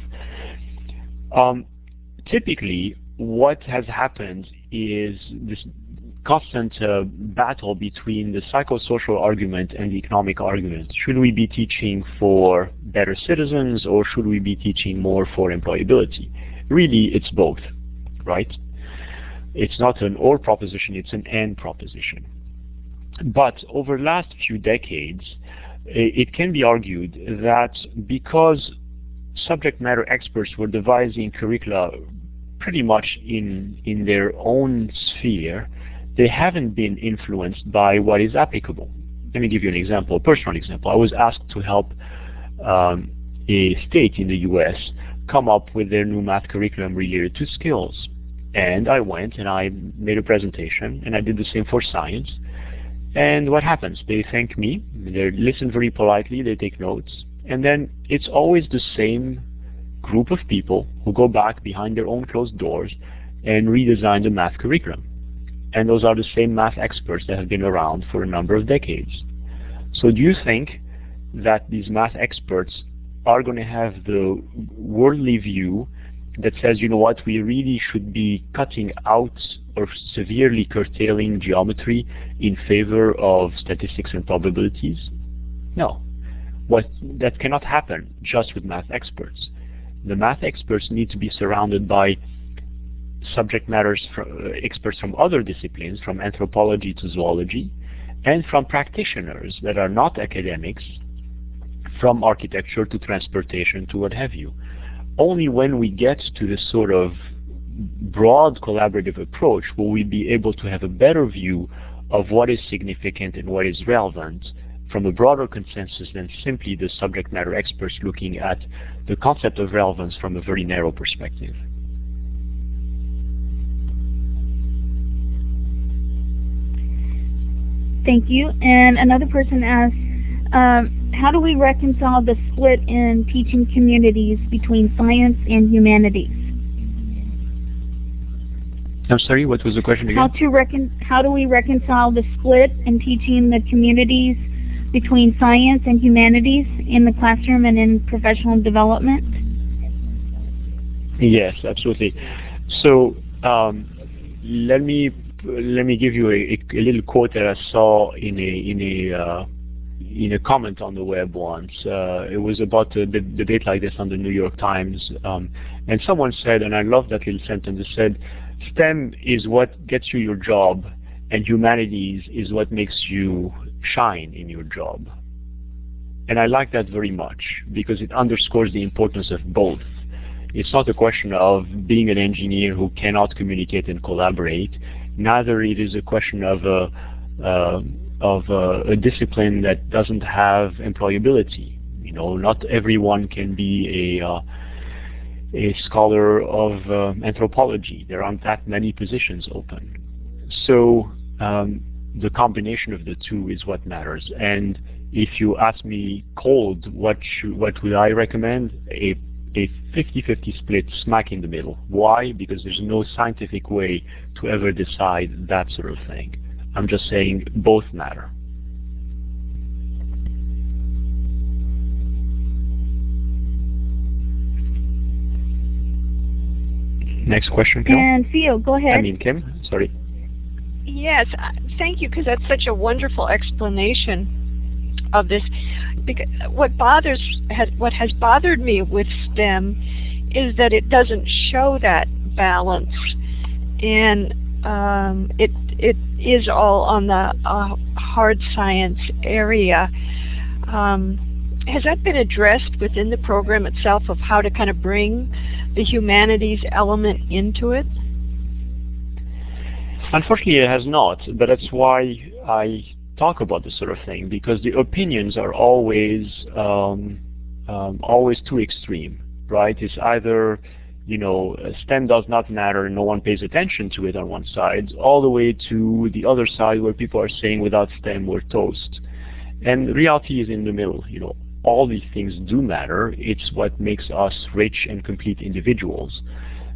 Um, typically, what has happened is this constant uh, battle between the psychosocial argument and the economic argument. Should we be teaching for better citizens or should we be teaching more for employability? Really, it's both, right? It's not an or proposition, it's an and proposition. But over the last few decades, it can be argued that because subject matter experts were devising curricula pretty much in, in their own sphere, they haven't been influenced by what is applicable. Let me give you an example, a personal example. I was asked to help um, a state in the U.S. come up with their new math curriculum related to skills. And I went and I made a presentation, and I did the same for science. And what happens? They thank me, they listen very politely, they take notes, and then it's always the same group of people who go back behind their own closed doors and redesign the math curriculum and those are the same math experts that have been around for a number of decades. So do you think that these math experts are going to have the worldly view that says, you know what, we really should be cutting out or severely curtailing geometry in favor of statistics and probabilities? No. What, that cannot happen just with math experts. The math experts need to be surrounded by subject matters uh, experts from other disciplines, from anthropology to zoology, and from practitioners that are not academics, from architecture to transportation to what have you. Only when we get to this sort of broad collaborative approach will we be able to have a better view of what is significant and what is relevant from a broader consensus than simply the subject matter experts looking at the concept of relevance from a very narrow perspective. Thank you. And another person asks, um, how do we reconcile the split in teaching communities between science and humanities? I'm sorry, what was the question again? How to recon how do we reconcile the split in teaching the communities between science and humanities in the classroom and in professional development? Yes, absolutely. So um, let me let me give you a, a, little quote that I saw in a in a uh, in a comment on the web once. Uh, it was about a debate like this on the New York Times, um, and someone said, and I love that little sentence. It said, "STEM is what gets you your job, and humanities is what makes you shine in your job. And I like that very much because it underscores the importance of both. It's not a question of being an engineer who cannot communicate and collaborate. Neither it is a question of a, uh, of a, a discipline that doesn't have employability. You know, not everyone can be a uh, a scholar of uh, anthropology. There aren't that many positions open. So um, the combination of the two is what matters. And if you ask me cold, what should, what would I recommend? A a 50-50 split smack in the middle. Why? Because there's no scientific way to ever decide that sort of thing. I'm just saying both matter. Next question, Kim. And Theo, go ahead. I mean, Kim, sorry. Yes, uh, thank you, because that's such a wonderful explanation of this. Because what bothers, has, what has bothered me with STEM is that it doesn't show that balance, and um, it it is all on the uh, hard science area. Um, has that been addressed within the program itself of how to kind of bring the humanities element into it? Unfortunately, it has not, but that's why I talk about this sort of thing because the opinions are always um, um, always too extreme, right? It's either you know STEM does not matter, no one pays attention to it on one side, all the way to the other side where people are saying without STEM we're toast. And reality is in the middle. You know, all these things do matter. It's what makes us rich and complete individuals.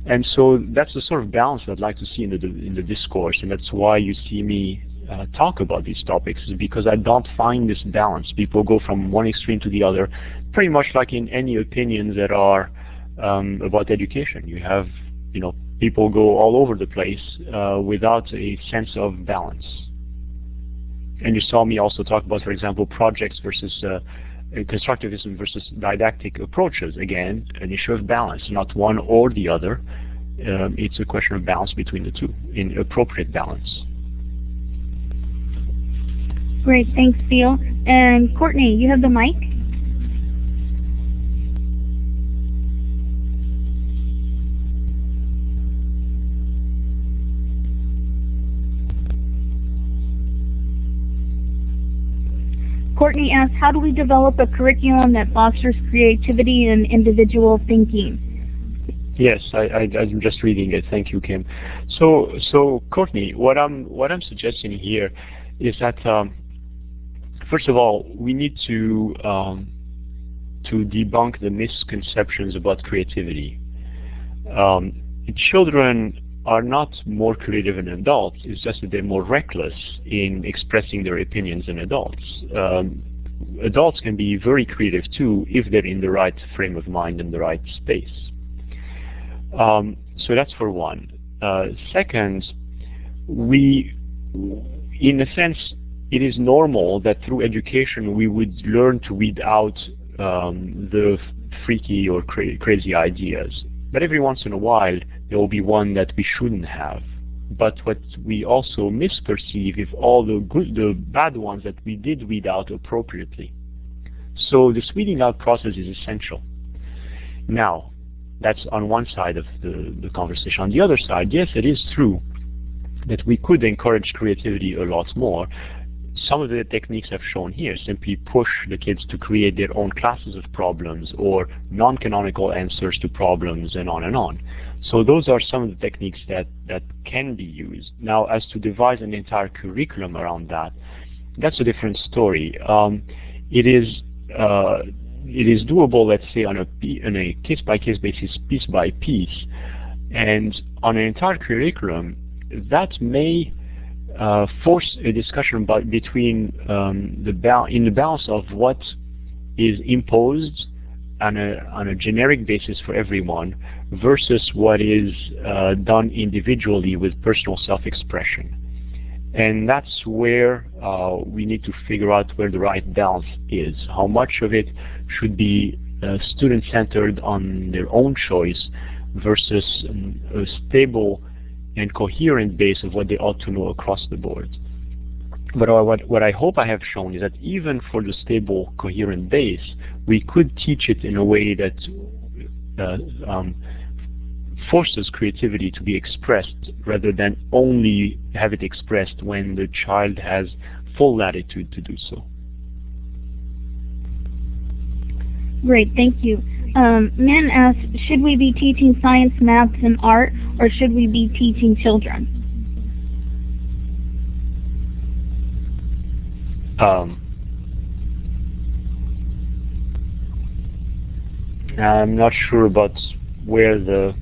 And so that's the sort of balance I'd like to see in the in the discourse, and that's why you see me uh, talk about these topics, is because I don't find this balance. People go from one extreme to the other, pretty much like in any opinions that are um, about education. You have, you know, people go all over the place uh, without a sense of balance. And you saw me also talk about, for example, projects versus uh, constructivism versus didactic approaches. Again, an issue of balance, not one or the other. Um, it's a question of balance between the two, in appropriate balance. Great, thanks, Theo. And Courtney, you have the mic. Courtney asks, how do we develop a curriculum that fosters creativity and individual thinking? Yes, I, am just reading it. Thank you, Kim. So, so Courtney, what I'm what I'm suggesting here is that um, first of all, we need to um, to debunk the misconceptions about creativity. Um, children are not more creative than adults. It's just that they're more reckless in expressing their opinions than adults. Um, adults can be very creative too if they're in the right frame of mind and the right space. Um, so that's for one. Uh, second, we, in a sense, it is normal that through education we would learn to weed out um, the freaky or cra crazy ideas. But every once in a while, there will be one that we shouldn't have. But what we also misperceive is all the good, the bad ones that we did weed out appropriately. So this weeding out process is essential. Now, that's on one side of the, the conversation. On the other side, yes, it is true that we could encourage creativity a lot more, some of the techniques I've shown here simply push the kids to create their own classes of problems or non-canonical answers to problems and on and on. So those are some of the techniques that, that can be used. Now, as to devise an entire curriculum around that, that's a different story. Um, it is uh, it is doable, let's say, on a on a case-by-case basis, piece by piece, and on an entire curriculum, that may force a discussion about between um, the in the balance of what is imposed on a on a generic basis for everyone versus what is uh, done individually with personal self-expression. And that's where uh, we need to figure out where the right balance is. How much of it should be uh, student-centered on their own choice versus um, a stable and coherent base of what they ought to know across the board. But what, what I hope I have shown is that even for the stable, coherent base, we could teach it in a way that uh, um, forces creativity to be expressed rather than only have it expressed when the child has full latitude to do so. Great, thank you. Um, Min asks, should we be teaching science, maths, and art, or should we be teaching children? Um, I'm not sure about where the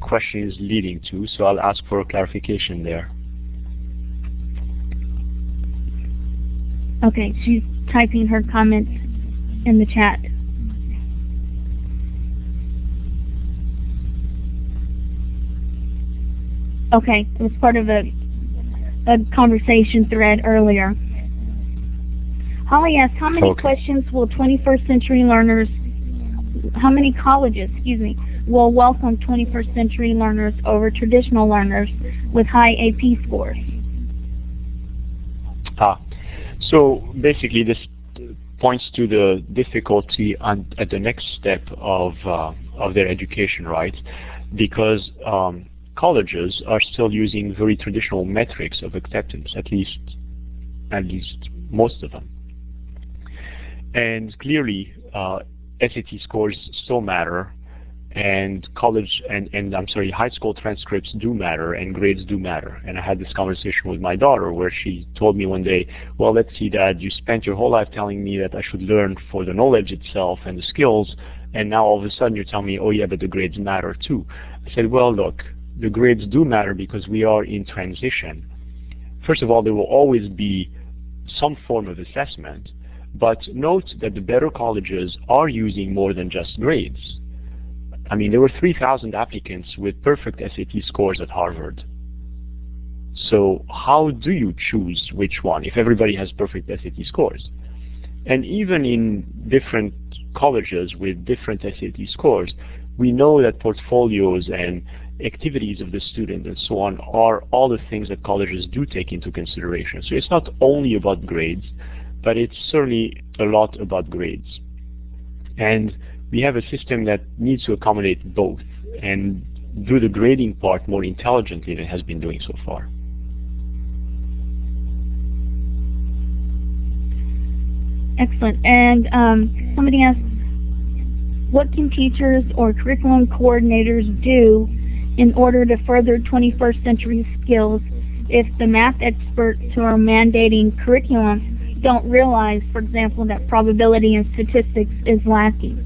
question is leading to, so I'll ask for a clarification there. Okay, she's typing her comments in the chat. Okay, it was part of a, a conversation thread earlier. Holly asked, how many Okay. questions will 21st century learners, how many colleges, excuse me, will welcome 21st century learners over traditional learners with high AP scores? Ah, so basically this points to the difficulty at the next step of uh, of their education, right? Because um, colleges are still using very traditional metrics of acceptance, at least at least most of them. And clearly, uh, SAT scores still matter, and college and, and I'm sorry, high school transcripts do matter, and grades do matter. And I had this conversation with my daughter where she told me one day, well, let's see, Dad, you spent your whole life telling me that I should learn for the knowledge itself and the skills, and now all of a sudden you're telling me, oh yeah, but the grades matter too. I said, well, look, the grades do matter because we are in transition. First of all, there will always be some form of assessment, but note that the better colleges are using more than just grades. I mean, there were 3,000 applicants with perfect SAT scores at Harvard. So how do you choose which one if everybody has perfect SAT scores? And even in different colleges with different SAT scores, we know that portfolios and activities of the student and so on are all the things that colleges do take into consideration. So it's not only about grades, but it's certainly a lot about grades. And we have a system that needs to accommodate both and do the grading part more intelligently than it has been doing so far. Excellent. And um, somebody asked, what can teachers or curriculum coordinators do in order to further 21st century skills if the math experts who are mandating curriculum don't realize, for example, that probability and statistics is lacking?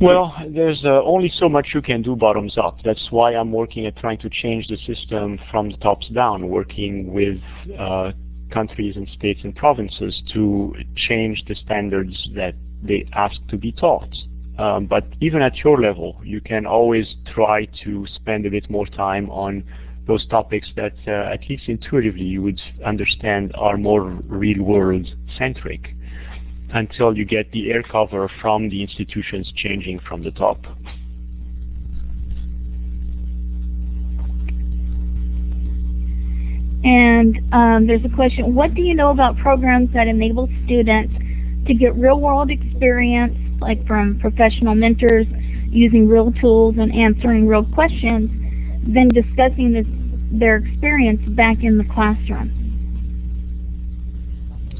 Well, there's uh, only so much you can do bottoms up. That's why I'm working at trying to change the system from the tops down, working with uh, countries and states and provinces to change the standards that they ask to be taught. Um, but even at your level, you can always try to spend a bit more time on those topics that, uh, at least intuitively, you would understand are more real-world centric until you get the air cover from the institutions changing from the top. And um, there's a question, what do you know about programs that enable students to get real-world experience, like from professional mentors, using real tools and answering real questions, then discussing this, their experience back in the classroom?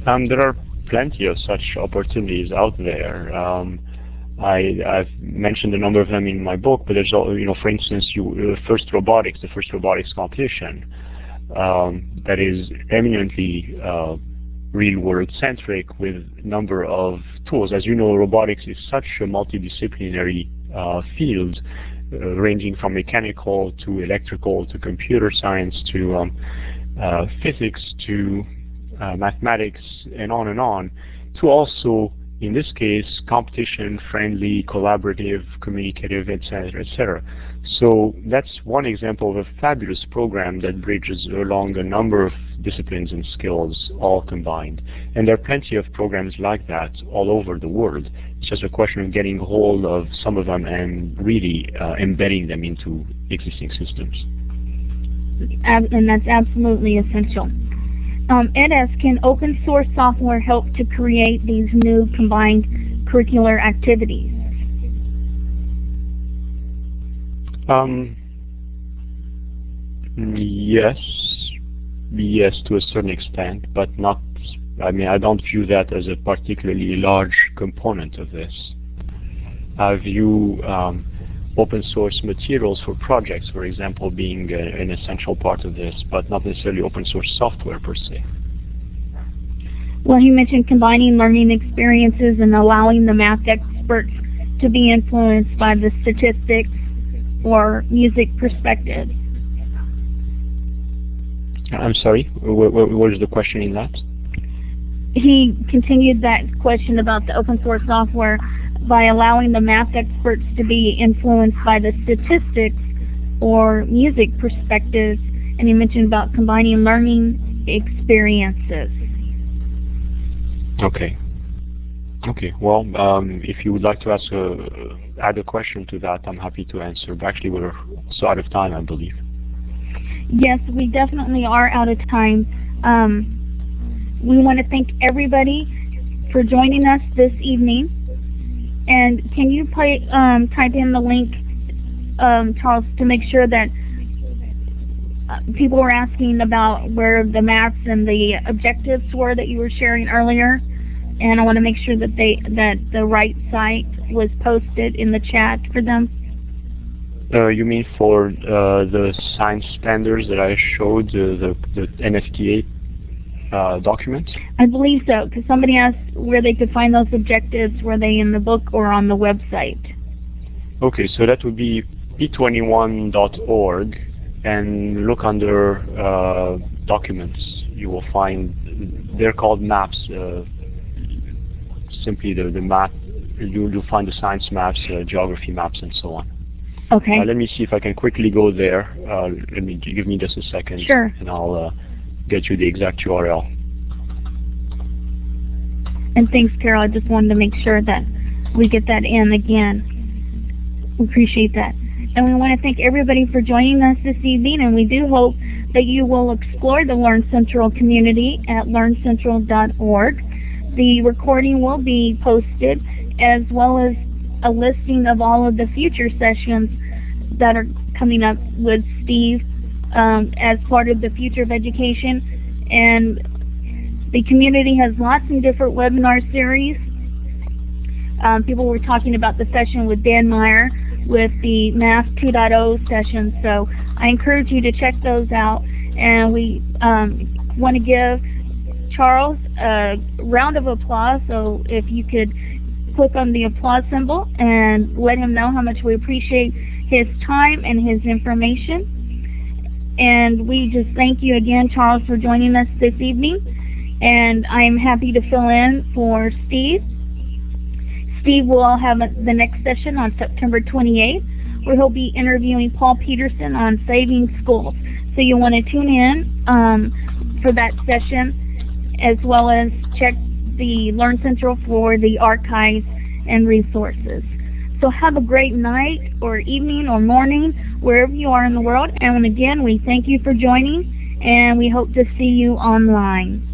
Um, there are plenty of such opportunities out there. Um, I, I've mentioned a number of them in my book, but there's, you know, for instance, you, uh, first robotics, the first robotics competition, um, that is eminently uh, real-world centric with a number of tools. As you know, robotics is such a multidisciplinary uh, field, uh, ranging from mechanical to electrical to computer science to um, uh, physics to uh, mathematics and on and on, to also, in this case, competition, friendly, collaborative, communicative, etc., etc. So that's one example of a fabulous program that bridges along a number of disciplines and skills all combined. And there are plenty of programs like that all over the world. It's just a question of getting hold of some of them and really uh, embedding them into existing systems. And that's absolutely essential. Um, Ed asks, can open source software help to create these new combined curricular activities? Um, yes, yes to a certain extent, but not, I mean, I don't view that as a particularly large component of this. I view um, open source materials for projects, for example, being a, an essential part of this, but not necessarily open source software per se. Well, you mentioned combining learning experiences and allowing the math experts to be influenced by the statistics or music perspective. I'm sorry, what, what is the question in that? He continued that question about the open source software by allowing the math experts to be influenced by the statistics or music perspectives, and he mentioned about combining learning experiences. Okay. Okay. Well, um, if you would like to ask a, add a question to that, I'm happy to answer. But actually, we're so out of time, I believe. Yes, we definitely are out of time. Um, we want to thank everybody for joining us this evening. And can you play, um, type in the link, um, Charles, to make sure that uh, people were asking about where the maps and the objectives were that you were sharing earlier? and I want to make sure that they that the right site was posted in the chat for them. Uh, you mean for uh, the science standards that I showed, uh, the, the NSTA uh, document? I believe so, because somebody asked where they could find those objectives. Were they in the book or on the website? Okay, so that would be p21.org, and look under uh, documents. You will find they're called maps uh, simply the, the map, you, you'll find the science maps, uh, geography maps, and so on. Okay. Uh, let me see if I can quickly go there. Uh, let me give me just a second. Sure. And I'll uh, get you the exact URL. And thanks, Carol. I just wanted to make sure that we get that in again. We appreciate that. And we want to thank everybody for joining us this evening, and we do hope that you will explore the LearnCentral community at learncentral.org. The recording will be posted as well as a listing of all of the future sessions that are coming up with Steve um, as part of the future of education. And the community has lots of different webinar series. Um, people were talking about the session with Dan Meyer with the Math 2.0 session. So I encourage you to check those out. And we um, want to give Charles a round of applause. So if you could click on the applause symbol and let him know how much we appreciate his time and his information. And we just thank you again, Charles, for joining us this evening. And I'm happy to fill in for Steve. Steve will have the next session on September 28th, where he'll be interviewing Paul Peterson on saving schools. So you'll want to tune in um, for that session as well as check the LearnCentral for the archives and resources. So have a great night or evening or morning wherever you are in the world. And again, we thank you for joining and we hope to see you online.